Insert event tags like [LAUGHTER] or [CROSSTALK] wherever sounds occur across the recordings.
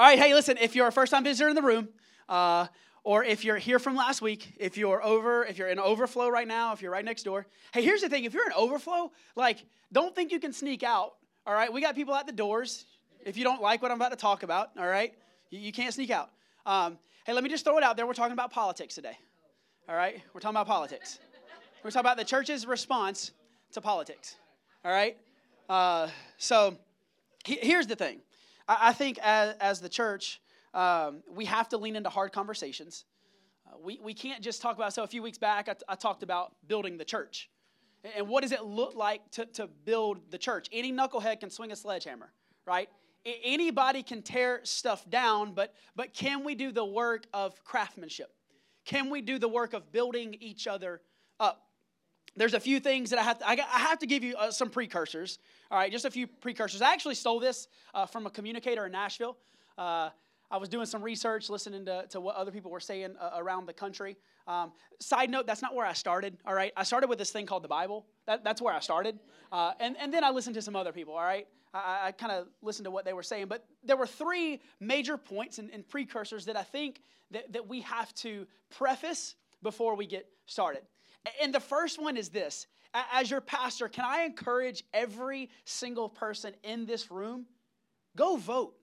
All right, hey, listen, if you're a first time visitor in the room, uh, or if you're here from last week, if you're over, if you're in overflow right now, if you're right next door, hey, here's the thing: if you're in overflow, like, don't think you can sneak out. All right, we got people at the doors. If you don't like what I'm about to talk about, all right, you, you can't sneak out. Um, hey, let me just throw it out there. We're talking about politics today. All right, we're talking about politics. We're talking about the church's response to politics. All right, uh, so he, here's the thing. I, I think as, as the church um, we have to lean into hard conversations. Uh, we, we can't just talk about, so a few weeks back, I, t- I talked about building the church. And what does it look like to, to build the church? Any knucklehead can swing a sledgehammer, right? Anybody can tear stuff down, but, but can we do the work of craftsmanship? Can we do the work of building each other up? There's a few things that I have to, I, have to give you uh, some precursors. All right, just a few precursors. I actually stole this uh, from a communicator in Nashville. Uh, I was doing some research, listening to, to what other people were saying uh, around the country. Um, side note, that's not where I started, all right? I started with this thing called the Bible. That, that's where I started. Uh, and, and then I listened to some other people, all right? I, I kind of listened to what they were saying. But there were three major points and, and precursors that I think that, that we have to preface before we get started. And the first one is this As your pastor, can I encourage every single person in this room? Go vote.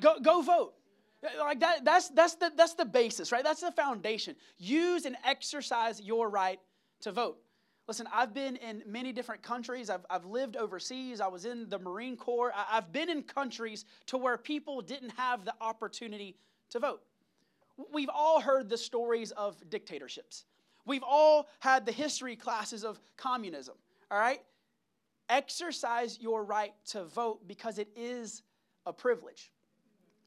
Go, go vote. Like that, that's, that's, the, that's the basis, right? That's the foundation. Use and exercise your right to vote. Listen, I've been in many different countries. I've, I've lived overseas. I was in the Marine Corps. I, I've been in countries to where people didn't have the opportunity to vote. We've all heard the stories of dictatorships. We've all had the history classes of communism, all right? Exercise your right to vote because it is a privilege.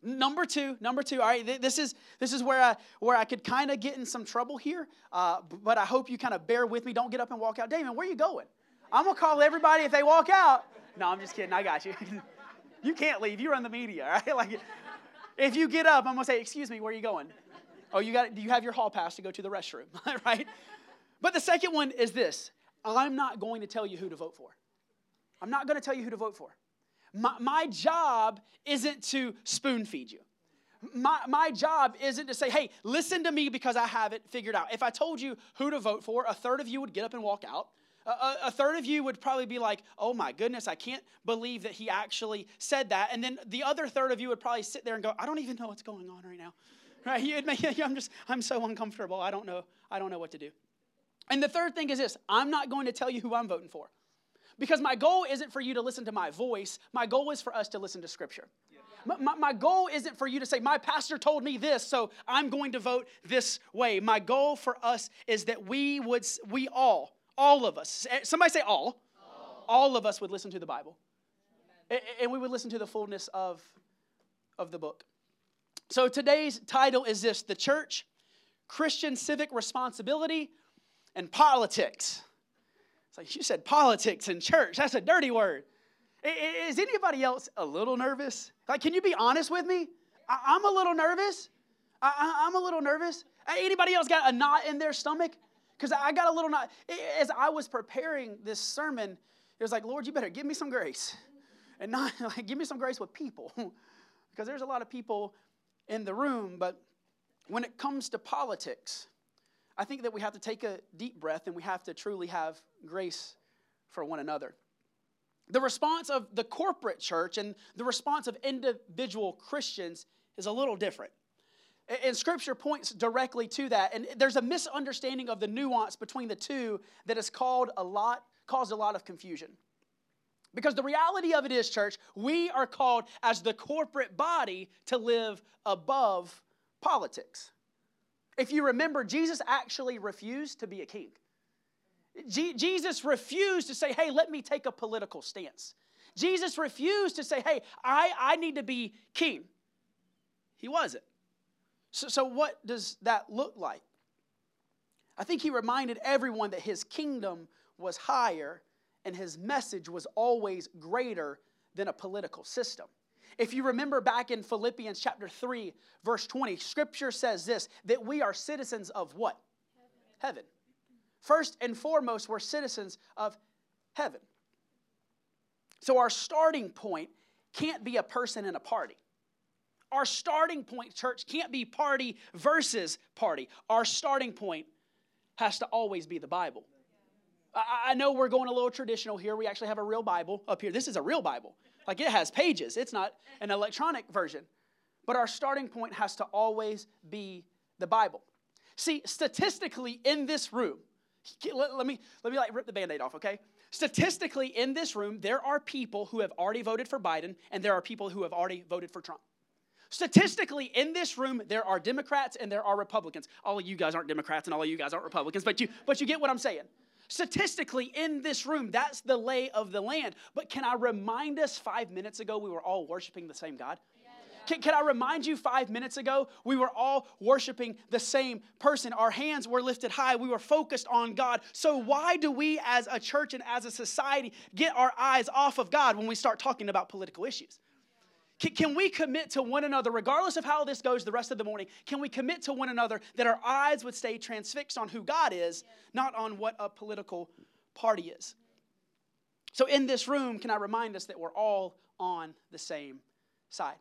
Number two, number two. All right, this is this is where I where I could kind of get in some trouble here, uh, but I hope you kind of bear with me. Don't get up and walk out, Damon. Where are you going? I'm gonna call everybody if they walk out. No, I'm just kidding. I got you. [LAUGHS] you can't leave. You run the media, right? [LAUGHS] Like, if you get up, I'm gonna say, "Excuse me, where are you going?" Oh, you got? Do you have your hall pass to go to the restroom, [LAUGHS] right? But the second one is this: I'm not going to tell you who to vote for. I'm not going to tell you who to vote for. My, my job isn't to spoon feed you. My, my job isn't to say, hey, listen to me because I have it figured out. If I told you who to vote for, a third of you would get up and walk out. A, a, third of you would probably be like, oh my goodness, I can't believe that he actually said that. And then the other third of you would probably sit there and go, I don't even know what's going on right now. Right? You'd make, [LAUGHS] I'm just, I'm so uncomfortable. I don't know, I don't know what to do. And the third thing is this I'm not going to tell you who I'm voting for. Because my goal isn't for you to listen to my voice, my goal is for us to listen to Scripture. My, my, my, goal isn't for you to say, My pastor told me this, so I'm going to vote this way. My goal for us is that we would, we all, all of us, somebody say all, all, all of us would listen to the Bible. And we would listen to the fullness of, of the book. So today's title is this The Church, Christian Civic Responsibility, and Politics. It's like, you said politics and church. That's a dirty word. Is anybody else a little nervous? Like, can you be honest with me? I, am a little nervous. I, am a little nervous. Anybody else got a knot in their stomach? Because I got a little knot. As I was preparing this sermon, it was like, Lord, you better give me some grace. And not [LAUGHS] like, give me some grace with people. [LAUGHS] because there's a lot of people in the room. But when it comes to politics, I think that we have to take a deep breath and we have to truly have grace for one another. The response of the corporate church and the response of individual Christians is a little different. And scripture points directly to that. And there's a misunderstanding of the nuance between the two that has called a lot, caused a lot of confusion. Because the reality of it is, church, we are called as the corporate body to live above politics. If you remember, Jesus actually refused to be a king. Je- Jesus refused to say, hey, let me take a political stance. Jesus refused to say, hey, I, I need to be king. He wasn't. So, so, what does that look like? I think he reminded everyone that his kingdom was higher and his message was always greater than a political system. If you remember back in Philippians chapter 3, verse 20, scripture says this that we are citizens of what? Heaven. heaven. First and foremost, we're citizens of heaven. So our starting point can't be a person in a party. Our starting point, church, can't be party versus party. Our starting point has to always be the Bible. I, I know we're going a little traditional here. We actually have a real Bible up here. This is a real Bible. Like it has pages, it's not an electronic version. But our starting point has to always be the Bible. See, statistically, in this room, let, let me let me like rip the band-aid off, okay? Statistically, in this room, there are people who have already voted for Biden, and there are people who have already voted for Trump. Statistically, in this room, there are Democrats and there are Republicans. All of you guys aren't Democrats and all of you guys aren't Republicans, but you, but you get what I'm saying. Statistically, in this room, that's the lay of the land. But can I remind us five minutes ago we were all worshiping the same God? Can, can, I remind you, five minutes ago, we were all worshiping the same person. Our hands were lifted high. We were focused on God. So, why do we as a church and as a society get our eyes off of God when we start talking about political issues? Can, can we commit to one another, regardless of how this goes the rest of the morning? Can we commit to one another that our eyes would stay transfixed on who God is, not on what a political party is? So, in this room, can I remind us that we're all on the same side?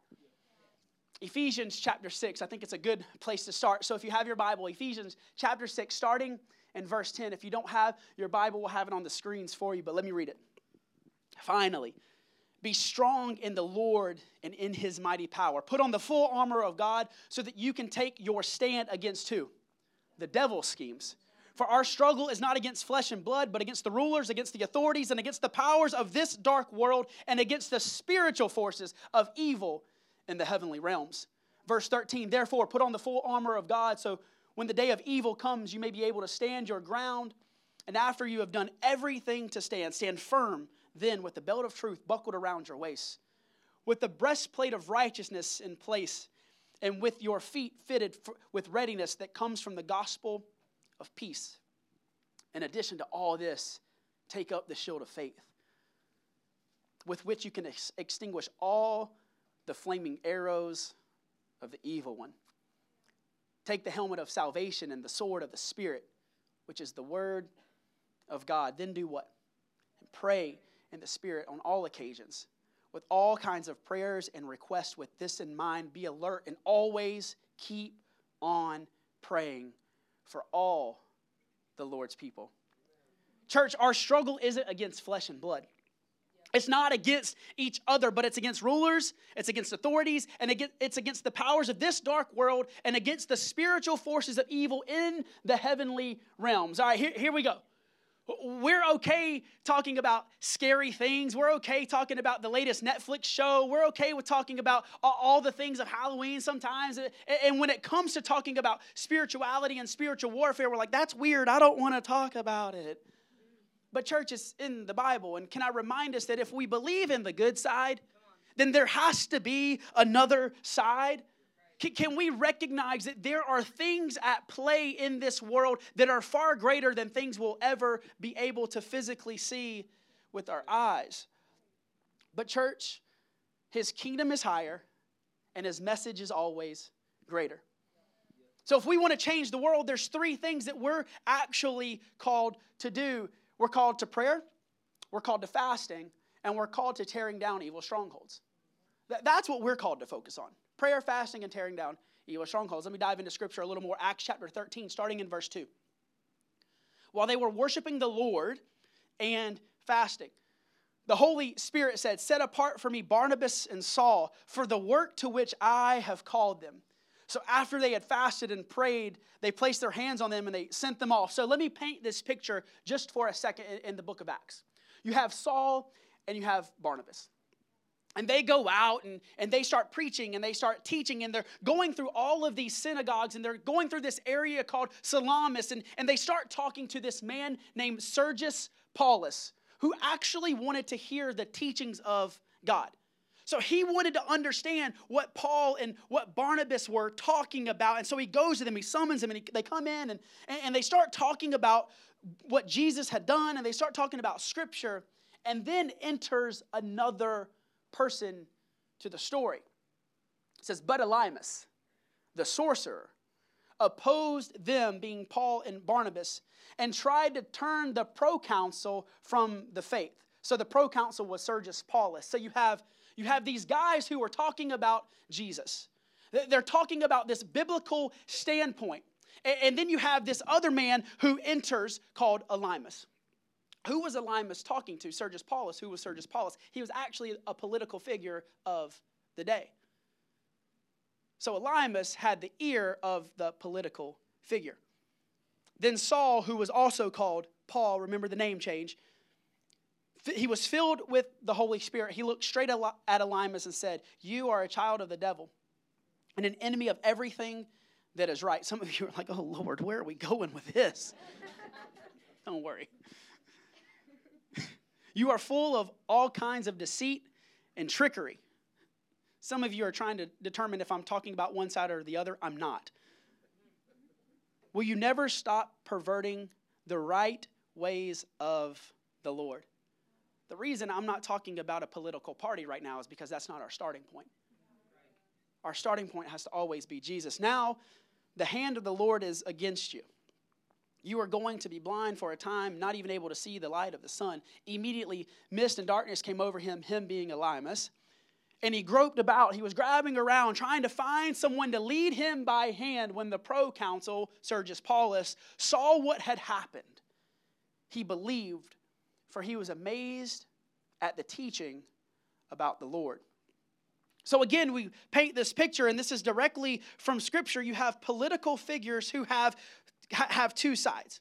Ephesians chapter 6, I think it's a good place to start. So, if you have your Bible, Ephesians chapter 6, starting in verse 10. If you don't have your Bible, we'll have it on the screens for you, but let me read it. Finally, be strong in the Lord and in his mighty power. Put on the full armor of God so that you can take your stand against who? The devil's schemes. For our struggle is not against flesh and blood, but against the rulers, against the authorities, and against the powers of this dark world, and against the spiritual forces of evil in the heavenly realms. Verse 13, therefore, put on the full armor of God so when the day of evil comes, you may be able to stand your ground. And after you have done everything to stand, stand firm then, with the belt of truth buckled around your waist, with the breastplate of righteousness in place, and with your feet fitted for, with readiness that comes from the gospel of peace. In addition to all this, take up the shield of faith, with which you can ex- extinguish all the flaming arrows of the evil one. Take the helmet of salvation and the sword of the Spirit, which is the word of God. Then do what? Pray in the Spirit on all occasions, with all kinds of prayers and requests. With this in mind, be alert and always keep on praying for all the Lord's people. Church, our struggle isn't against flesh and blood. It's not against each other, but it's against rulers, it's against authorities, and it's against the powers of this dark world and against the spiritual forces of evil in the heavenly realms. All right, here, here we go. We're okay talking about scary things. We're okay talking about the latest Netflix show. We're okay with talking about all the things of Halloween sometimes. And when it comes to talking about spirituality and spiritual warfare, we're like, that's weird. I don't want to talk about it. But church is in the Bible. And can I remind us that if we believe in the good side, then there has to be another side. Can we recognize that there are things at play in this world that are far greater than things we'll ever be able to physically see with our eyes? But, church, his kingdom is higher and his message is always greater. So, if we want to change the world, there's three things that we're actually called to do we're called to prayer, we're called to fasting, and we're called to tearing down evil strongholds. That's what we're called to focus on prayer, fasting, and tearing down evil strongholds. Let me dive into scripture a little more. Acts chapter 13, starting in verse 2. While they were worshiping the Lord and fasting, the Holy Spirit said, Set apart for me Barnabas and Saul for the work to which I have called them. So after they had fasted and prayed, they placed their hands on them and they sent them off. So let me paint this picture just for a second in the book of Acts. You have Saul and you have Barnabas. And they go out and, and they start preaching and they start teaching, and they're going through all of these synagogues and they're going through this area called Salamis, and, and they start talking to this man named Sergius Paulus, who actually wanted to hear the teachings of God. So he wanted to understand what Paul and what Barnabas were talking about. And so he goes to them, he summons them, and he, they come in and, and they start talking about what Jesus had done, and they start talking about scripture. And then enters another person to the story. It says, But Elymas, the sorcerer, opposed them, being Paul and Barnabas, and tried to turn the proconsul from the faith. So the proconsul was Sergius Paulus. So you have, you have these guys who are talking about Jesus, They're talking about this biblical standpoint. And then you have this other man who enters called Elymas. Who was Elymas talking to? Sergius Paulus. Who was Sergius Paulus? He was actually a political figure of the day. So Elymas had the ear of the political figure. Then Saul, who was also called Paul, remember the name change, he was filled with the Holy Spirit. He looked straight at Elymas and said, You are a child of the devil and an enemy of everything that is right. Some of you are like, Oh Lord, where are we going with this? [LAUGHS] Don't worry. You are full of all kinds of deceit and trickery. Some of you are trying to determine if I'm talking about one side or the other. I'm not. Will you never stop perverting the right ways of the Lord? The reason I'm not talking about a political party right now is because that's not our starting point. Our starting point has to always be Jesus. Now, the hand of the Lord is against you. You are going to be blind for a time, not even able to see the light of the sun. Immediately, mist and darkness came over him, him being Elymas and he groped about. He was grabbing around, trying to find someone to lead him by hand when the proconsul, Sergius Paulus, saw what had happened. He believed, for he was amazed at the teaching about the Lord. So again, we paint this picture, and this is directly from Scripture. You have political figures who have, have two sides.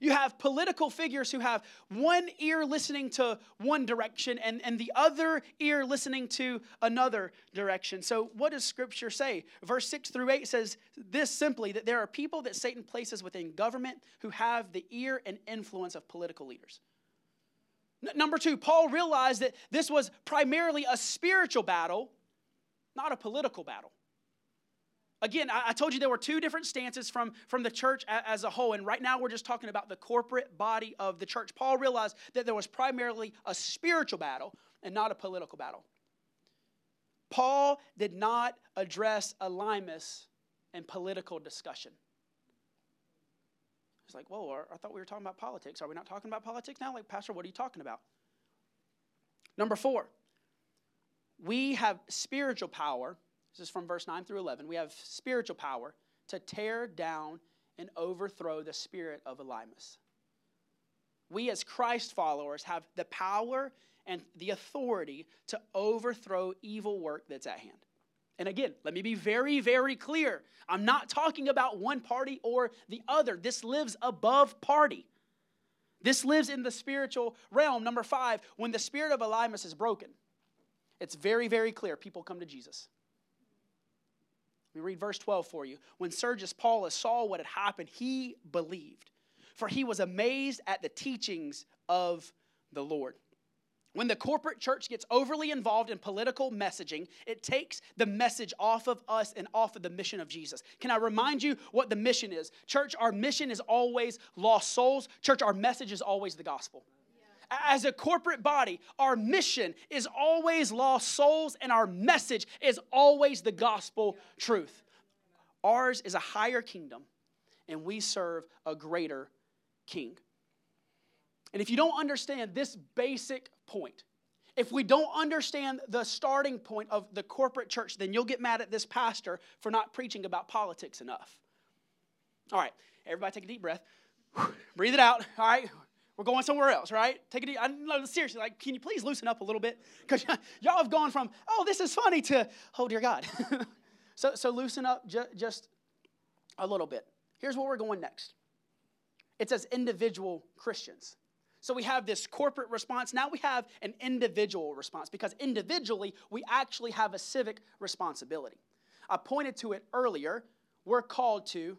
You have political figures who have one ear listening to one direction and, and the other ear listening to another direction. So, what does Scripture say? Verse 6 through 8 says this simply that there are people that Satan places within government who have the ear and influence of political leaders. N- number two, Paul realized that this was primarily a spiritual battle, not a political battle. Again, I, told you there were two different stances from, from the church as a whole, and right now we're just talking about the corporate body of the church. Paul realized that there was primarily a spiritual battle and not a political battle. Paul did not address Elymas in political discussion. It's like, whoa, I thought we were talking about politics. Are we not talking about politics now? Like, Pastor, what are you talking about? Number four, we have spiritual power this is from verse 9 through 11. We have spiritual power to tear down and overthrow the spirit of Elymas. We, as Christ followers, have the power and the authority to overthrow evil work that's at hand. And again, let me be very, very clear. I'm not talking about one party or the other. This lives above party. This lives in the spiritual realm. Number five, when the spirit of Elymas is broken, it's very, very clear people come to Jesus. Let me read verse 12 for you. When Sergius Paulus saw what had happened, he believed, for he was amazed at the teachings of the Lord. When the corporate church gets overly involved in political messaging, it takes the message off of us and off of the mission of Jesus. Can I remind you what the mission is? Church, our mission is always lost souls. Church, our message is always the gospel. As a corporate body, our mission is always lost souls, and our message is always the gospel truth. Ours is a higher kingdom, and we serve a greater king. And if you don't understand this basic point, if we don't understand the starting point of the corporate church, then you'll get mad at this pastor for not preaching about politics enough. All right, everybody take a deep breath. Breathe it out. All right, we're going somewhere else, right? Take it. I seriously. Like, can you please loosen up a little bit? Because [LAUGHS] y'all have gone from, oh, this is funny to, oh dear God. [LAUGHS] so, so loosen up ju- just a little bit. Here's where we're going next. It says individual Christians. So we have this corporate response. Now we have an individual response because individually we actually have a civic responsibility. I pointed to it earlier. We're called to.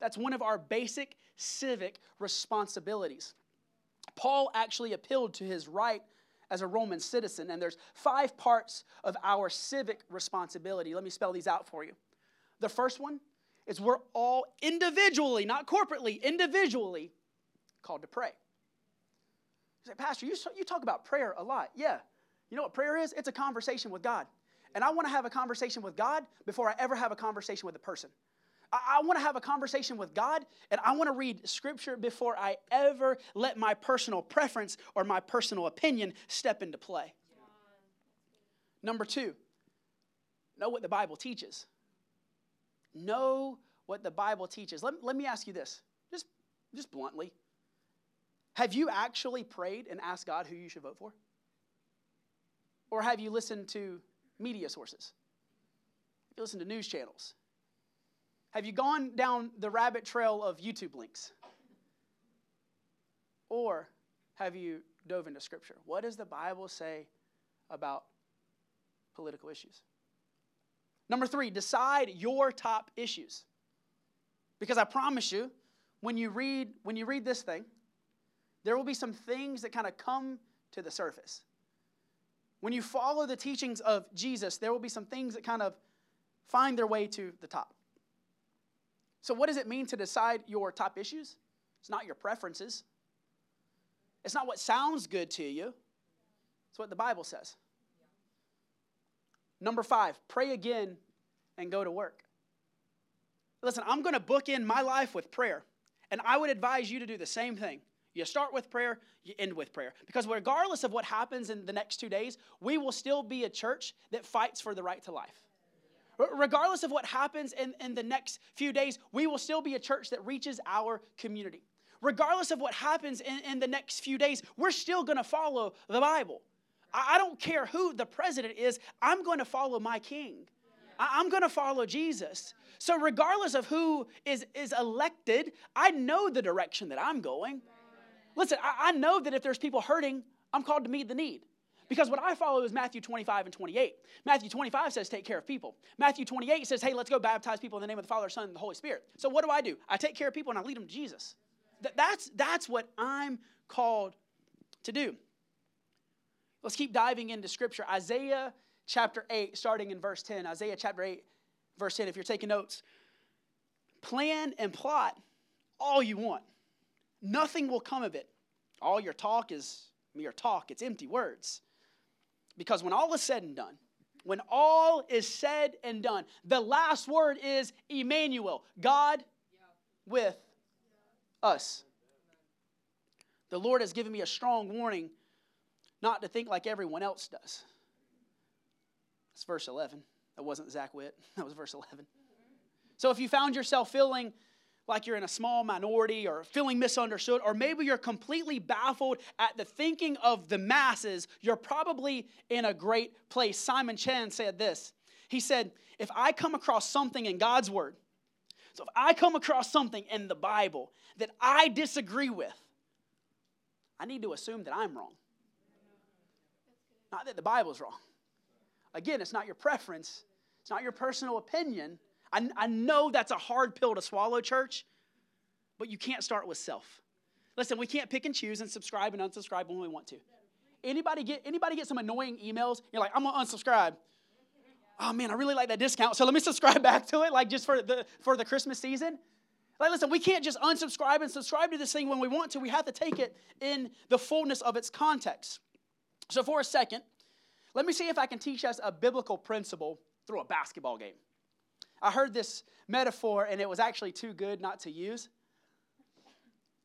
That's one of our basic civic responsibilities. Paul actually appealed to his right as a Roman citizen, and there's five parts of our civic responsibility. Let me spell these out for you. The first one is we're all individually, not corporately, individually called to pray. You say, Pastor, you, you talk about prayer a lot. Yeah. You know what prayer is? It's a conversation with God. And I want to have a conversation with God before I ever have a conversation with a person. I, I want to have a conversation with God and I want to read scripture before I ever let my personal preference or my personal opinion step into play. Number two, know what the Bible teaches. Know what the Bible teaches. Let, let me ask you this, just, just bluntly. Have you actually prayed and asked God who you should vote for? Or have you listened to media sources? Have you listened to news channels? Have you gone down the rabbit trail of YouTube links? Or have you dove into Scripture? What does the Bible say about political issues? Number three, decide your top issues. Because I promise you, when you read, when you read this thing, there will be some things that kind of come to the surface. When you follow the teachings of Jesus, there will be some things that kind of find their way to the top. So, what does it mean to decide your top issues? It's not your preferences, it's not what sounds good to you, it's what the Bible says. Number five, pray again and go to work. Listen, I'm going to book in my life with prayer, and I would advise you to do the same thing. You start with prayer, you end with prayer. Because regardless of what happens in the next two days, we will still be a church that fights for the right to life. Regardless of what happens in, in the next few days, we will still be a church that reaches our community. Regardless of what happens in, in the next few days, we're still going to follow the Bible. I, I don't care who the president is, I'm going to follow my king. I'm going to follow Jesus. So, regardless of who is, is elected, I know the direction that I'm going. Listen, I, I know that if there's people hurting, I'm called to meet the need. Because what I follow is Matthew 25 and 28. Matthew 25 says, take care of people. Matthew 28 says, hey, let's go baptize people in the name of the Father, Son, and the Holy Spirit. So what do I do? I take care of people and I lead them to Jesus. that's, that's what I'm called to do. Let's keep diving into Scripture. Isaiah chapter 8, starting in verse 10. Isaiah chapter 8, verse 10. If you're taking notes, plan and plot all you want. Nothing will come of it. All your talk is mere talk, it's empty words. Because when all is said and done, when all is said and done, the last word is Emmanuel, God with us. The Lord has given me a strong warning not to think like everyone else does. That's verse 11. That wasn't Zach Witt, [LAUGHS] that was verse 11. So if you found yourself feeling like you're in a small minority or feeling misunderstood, or maybe you're completely baffled at the thinking of the masses, you're probably in a great place. Simon Chan said this He said, If I come across something in God's Word, so if I come across something in the Bible that I disagree with, I need to assume that I'm wrong. Not that the Bible's wrong. Again, it's not your preference, it's not your personal opinion. I, I know that's a hard pill to swallow, church, but you can't start with self. Listen, we can't pick and choose and subscribe and unsubscribe when we want to. Anybody get anybody get some annoying emails? You're like, I'm gonna unsubscribe. Oh man, I really like that discount, so let me [LAUGHS] subscribe back to it, like just for the for the Christmas season. Like, listen, we can't just unsubscribe and subscribe to this thing when we want to. We have to take it in the fullness of its context. So, for a second, let me see if I can teach us a biblical principle through a basketball game. I heard this metaphor and it was actually too good not to use.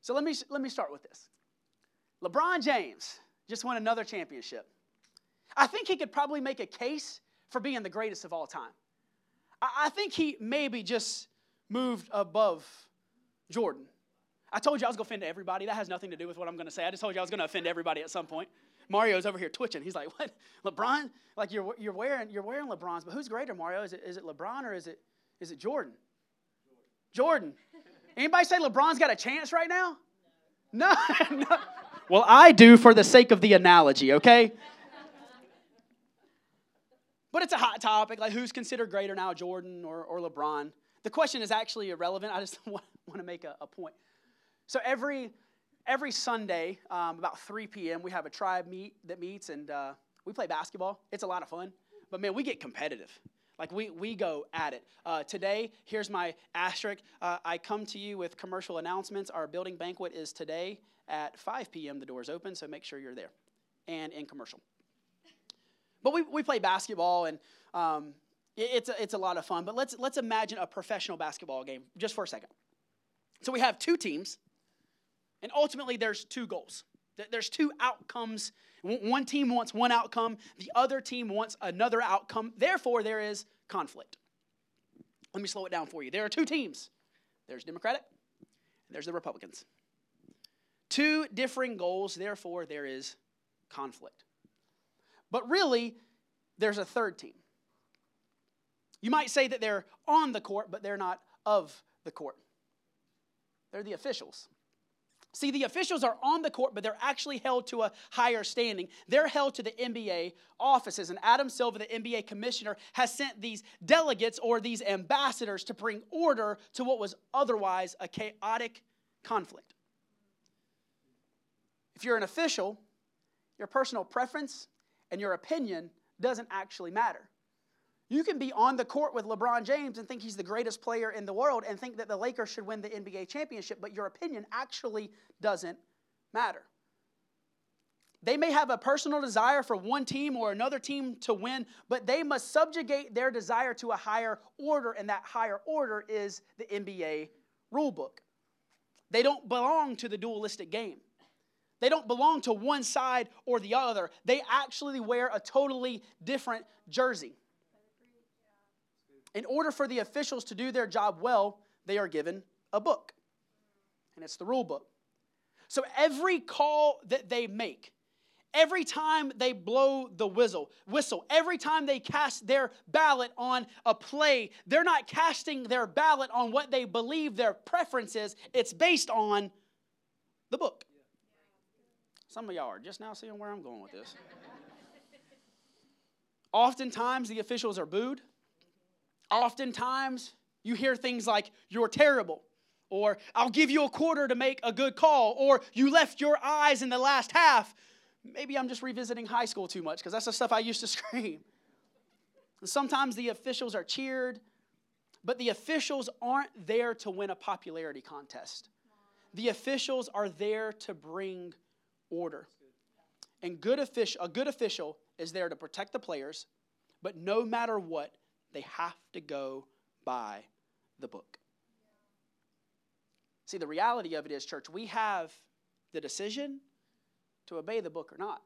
So let me, let me start with this. LeBron James just won another championship. I think he could probably make a case for being the greatest of all time. I, I think he maybe just moved above Jordan. I told you I was going to offend everybody. That has nothing to do with what I'm going to say. I just told you I was going to offend everybody at some point. Mario's over here twitching. He's like, "What? LeBron? Like you're you're wearing you're wearing LeBrons, but who's greater, Mario? Is it is it LeBron or is it is it Jordan? Jordan. Anybody say LeBron's got a chance right now? No. [LAUGHS] no. Well, I do for the sake of the analogy, okay? But it's a hot topic, like who's considered greater now, Jordan or, or LeBron? The question is actually irrelevant. I just [LAUGHS] want, want to make a, a point. So every every Sunday, um, about 3 p.m., we have a tribe meet that meets and uh, we play basketball. It's a lot of fun. But man, we get competitive. Like we, we go at it. Uh, today, here's my asterisk. Uh, I come to you with commercial announcements. Our building banquet is today at 5 p.m. The doors open, so make sure you're there and in commercial. But we, we play basketball and um, it, it's, a, it's a lot of fun. But let's, let's imagine a professional basketball game just for a second. So we have two teams and ultimately, there's two goals. There's two outcomes. One team wants one outcome, the other team wants another outcome. Therefore, there is conflict. Let me slow it down for you. There are two teams there's Democratic, and there's the Republicans. Two differing goals, therefore, there is conflict. But really, there's a third team. You might say that they're on the court, but they're not of the court. They're the officials. See, the officials are on the court, but they're actually held to a higher standing. They're held to the NBA offices. And Adam Silver, the NBA commissioner, has sent these delegates or these ambassadors to bring order to what was otherwise a chaotic conflict. If you're an official, your personal preference and your opinion doesn't actually matter. You can be on the court with LeBron James and think he's the greatest player in the world and think that the Lakers should win the NBA championship, but your opinion actually doesn't matter. They may have a personal desire for one team or another team to win, but they must subjugate their desire to a higher order, and that higher order is the NBA rulebook. They don't belong to the dualistic game. They don't belong to one side or the other. They actually wear a totally different jersey. In order for the officials to do their job well, they are given a book, and it's the rule book. So every call that they make, every time they blow the whistle, whistle, every time they cast their ballot on a play, they're not casting their ballot on what they believe their preference is. It's based on the book. Some of y'all are just now seeing where I'm going with this. [LAUGHS] Oftentimes, the officials are booed. Oftentimes, you hear things like, You're terrible, or I'll give you a quarter to make a good call, or You left your eyes in the last half. Maybe I'm just revisiting high school too much because that's the stuff I used to [LAUGHS] scream. And sometimes the officials are cheered, but the officials aren't there to win a popularity contest. The officials are there to bring order. And good a good official is there to protect the players, but no matter what, they have to go by the book. See, the reality of it is, church, we have the decision to obey the book or not.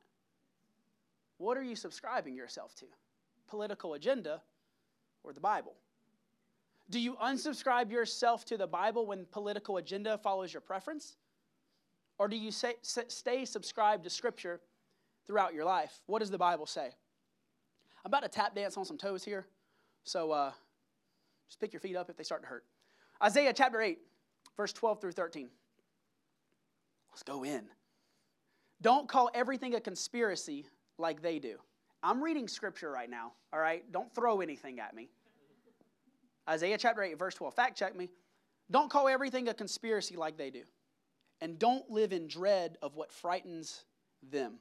What are you subscribing yourself to? Political agenda or the Bible? Do you unsubscribe yourself to the Bible when political agenda follows your preference? Or do you say, stay subscribed to Scripture throughout your life? What does the Bible say? I'm about to tap dance on some toes here. So uh, just pick your feet up if they start to hurt. Isaiah chapter 8, verse 12 through 13. Let's go in. Don't call everything a conspiracy like they do. I'm reading scripture right now, all right? Don't throw anything at me. Isaiah chapter 8, verse 12. Fact check me. Don't call everything a conspiracy like they do. And don't live in dread of what frightens them.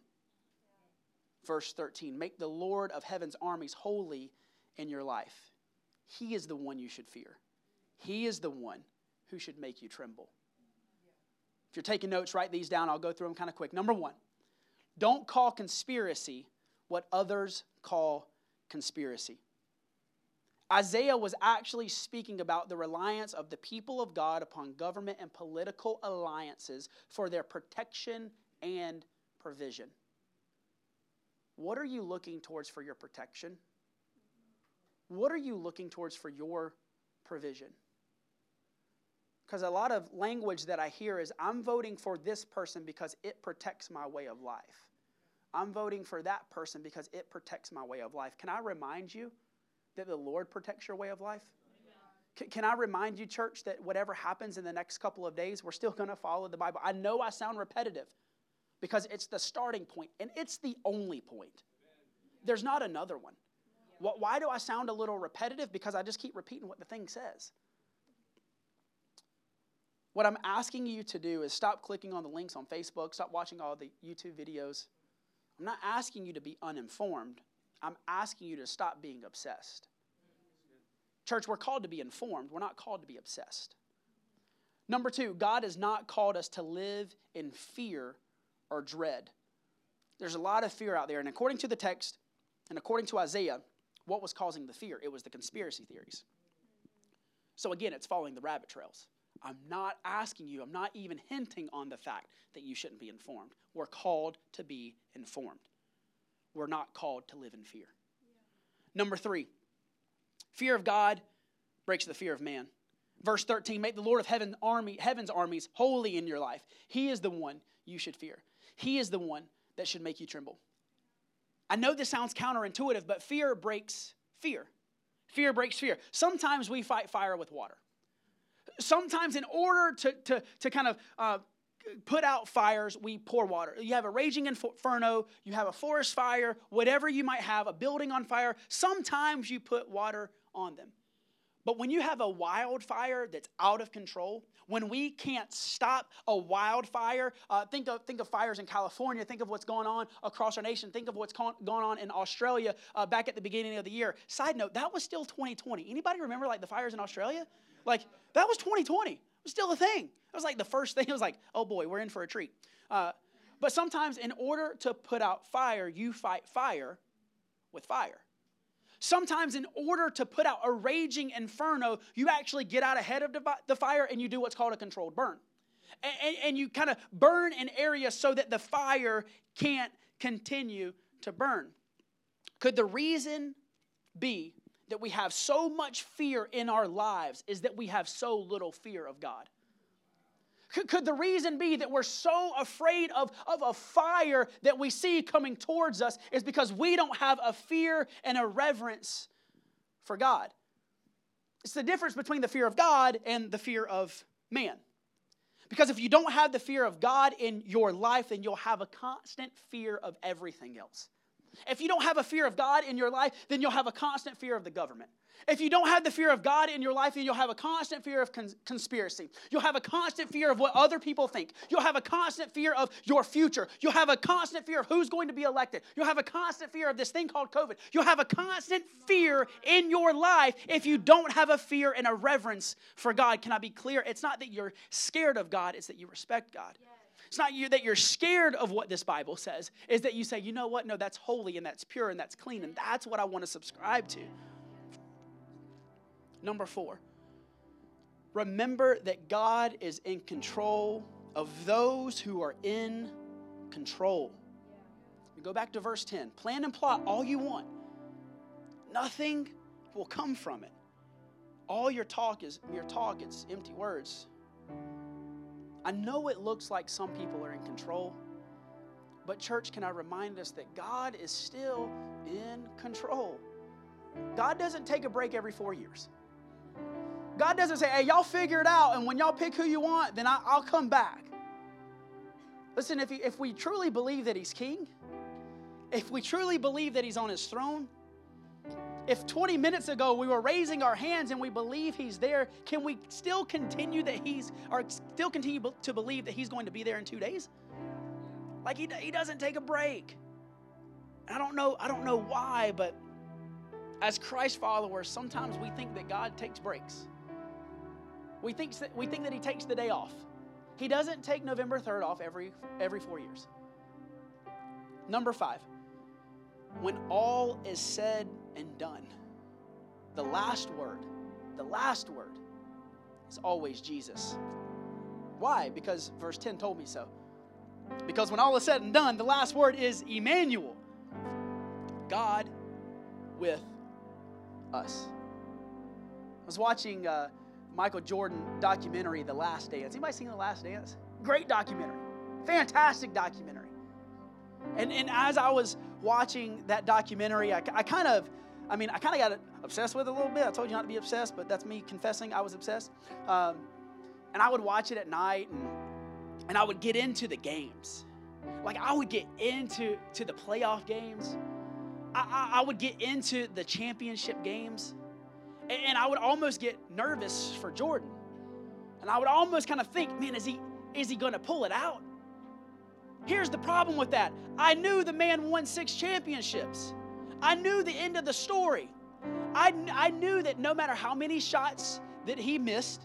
Verse 13. Make the Lord of heaven's armies holy in your life. He is the one you should fear. He is the one who should make you tremble. If you're taking notes, write these down. I'll go through them kind of quick. Number one, don't call conspiracy what others call conspiracy. Isaiah was actually speaking about the reliance of the people of God upon government and political alliances for their protection and provision. What are you looking towards for your protection? What are you looking towards for your provision? Because a lot of language that I hear is I'm voting for this person because it protects my way of life. I'm voting for that person because it protects my way of life. Can I remind you that the Lord protects your way of life? Can, can I remind you, church, that whatever happens in the next couple of days, we're still going to follow the Bible? I know I sound repetitive because it's the starting point and it's the only point. There's not another one. Why do I sound a little repetitive? Because I just keep repeating what the thing says. What I'm asking you to do is stop clicking on the links on Facebook, stop watching all the YouTube videos. I'm not asking you to be uninformed. I'm asking you to stop being obsessed. Church, we're called to be informed, we're not called to be obsessed. Number two, God has not called us to live in fear or dread. There's a lot of fear out there, and according to the text and according to Isaiah, what was causing the fear? It was the conspiracy theories. So again, it's following the rabbit trails. I'm not asking you, I'm not even hinting on the fact that you shouldn't be informed. We're called to be informed. We're not called to live in fear. Yeah. Number three, Fear of God breaks the fear of man. Verse 13, make the Lord of heaven army, heaven's armies holy in your life. He is the one you should fear. He is the one that should make you tremble. I know this sounds counterintuitive, but fear breaks fear. Fear breaks fear. Sometimes we fight fire with water. Sometimes, in order to, to, to kind of uh, put out fires, we pour water. You have a raging inferno, you have a forest fire, whatever you might have, a building on fire. Sometimes you put water on them. But when you have a wildfire that's out of control, when we can't stop a wildfire, uh, think, of, think of fires in California, think of what's going on across our nation, think of what's going on in Australia uh, back at the beginning of the year. Side note, that was still 2020. Anybody remember like the fires in Australia? Like, that was 2020. It was still a thing. It was like the first thing. [LAUGHS] It was like, oh boy, we're in for a treat. Uh, but sometimes, in order to put out fire, you fight fire with fire. Sometimes, in order to put out a raging inferno, you actually get out ahead of the fire and you do what's called a controlled burn. And, and, you kind of burn an area so that the fire can't continue to burn. Could the reason be that we have so much fear in our lives is that we have so little fear of God? Could, could the reason be that we're so afraid of, of a fire that we see coming towards us is because we don't have a fear and a reverence for God? It's the difference between the fear of God and the fear of man. Because if you don't have the fear of God in your life, then you'll have a constant fear of everything else. If you don't have a fear of God in your life, then you'll have a constant fear of the government. If you don't have the fear of God in your life, then you'll have a constant fear of cons- conspiracy. You'll have a constant fear of what other people think. You'll have a constant fear of your future. You'll have a constant fear of who's going to be elected. You'll have a constant fear of this thing called COVID. You'll have a constant fear in your life if you don't have a fear and a reverence for God. Can I be clear? It's not that you're scared of God, it's that you respect God. It's not you that you're scared of what this Bible says, is that you say, you know what? No, that's holy and that's pure and that's clean, and that's what I want to subscribe to. Number four, remember that God is in control of those who are in control. Go back to verse 10. Plan and plot all you want, nothing will come from it. All your talk is mere talk, it's empty words. I know it looks like some people are in control, but, church, can I remind us that God is still in control? God doesn't take a break every four years. God doesn't say, hey, y'all figure it out, and when y'all pick who you want, then I, will come back. Listen, if, he, if we truly believe that He's King, if we truly believe that He's on His throne, if 20 minutes ago we were raising our hands and we believe He's there, can we still continue that He's, or still continue to believe that He's going to be there in two days? Like He, he doesn't take a break. I don't know, I don't know why, but as Christ followers, sometimes we think that God takes breaks. We think, that, we think that He takes the day off. He doesn't take November 3rd off every, every four years. Number five, when all is said and done, the last word, the last word is always Jesus. Why? Because verse 10 told me so. Because when all is said and done, the last word is Emmanuel, God with us. I was watching. Uh, Michael Jordan documentary, The Last Dance. Anybody seen The Last Dance? Great documentary. Fantastic documentary. And, and as I was watching that documentary, I, I kind of, I mean, I kind of got obsessed with it a little bit. I told you not to be obsessed, but that's me confessing I was obsessed. Um, and I would watch it at night and, and I would get into the games. Like I would get into to the playoff games. I, I, I would get into the championship games. And I would almost get nervous for Jordan. And I would almost kind of think, man, is he, is he going to pull it out? Here's the problem with that I knew the man won six championships, I knew the end of the story. I, I knew that no matter how many shots that he missed,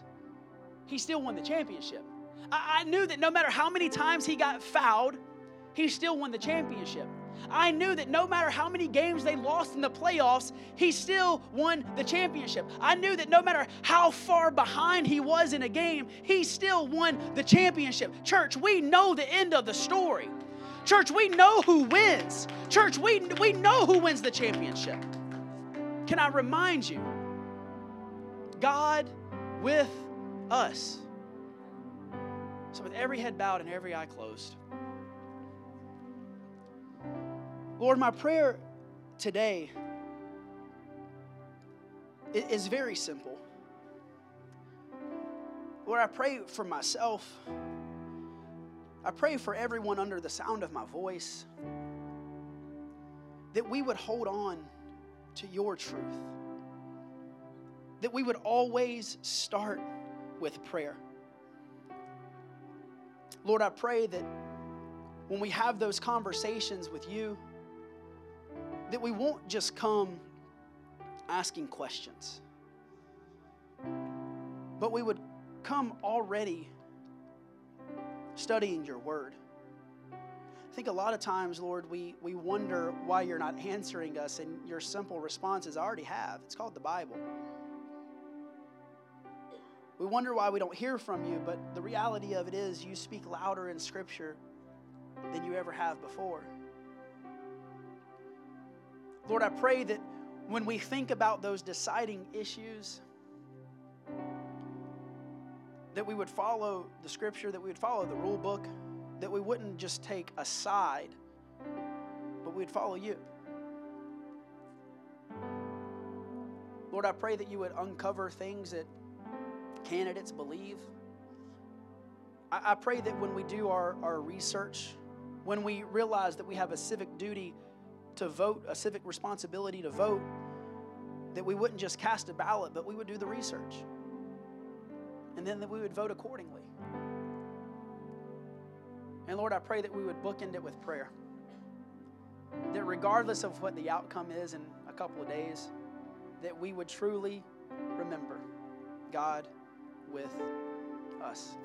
he still won the championship. I, I knew that no matter how many times he got fouled, he still won the championship. I knew that no matter how many games they lost in the playoffs, he still won the championship. I knew that no matter how far behind he was in a game, he still won the championship. Church, we know the end of the story. Church, we know who wins. Church, we, we know who wins the championship. Can I remind you God with us. So, with every head bowed and every eye closed, Lord, my prayer today is very simple. Lord, I pray for myself. I pray for everyone under the sound of my voice that we would hold on to your truth, that we would always start with prayer. Lord, I pray that when we have those conversations with you, that we won't just come asking questions, but we would come already studying your word. I think a lot of times, Lord, we, we wonder why you're not answering us, and your simple response is, I already have. It's called the Bible. We wonder why we don't hear from you, but the reality of it is you speak louder in Scripture than you ever have before. Lord, I pray that when we think about those deciding issues, that we would follow the Scripture, that we would follow the rule book, that we wouldn't just take a side, but we'd follow you. Lord, I pray that you would uncover things that candidates believe. I, I pray that when we do our, our research, when we realize that we have a civic duty to vote, a civic responsibility to vote, that we wouldn't just cast a ballot, but we would do the research. And then we would vote accordingly. And Lord, I pray that we would bookend it with prayer. That regardless of what the outcome is in a couple of days, that we would truly remember God with us.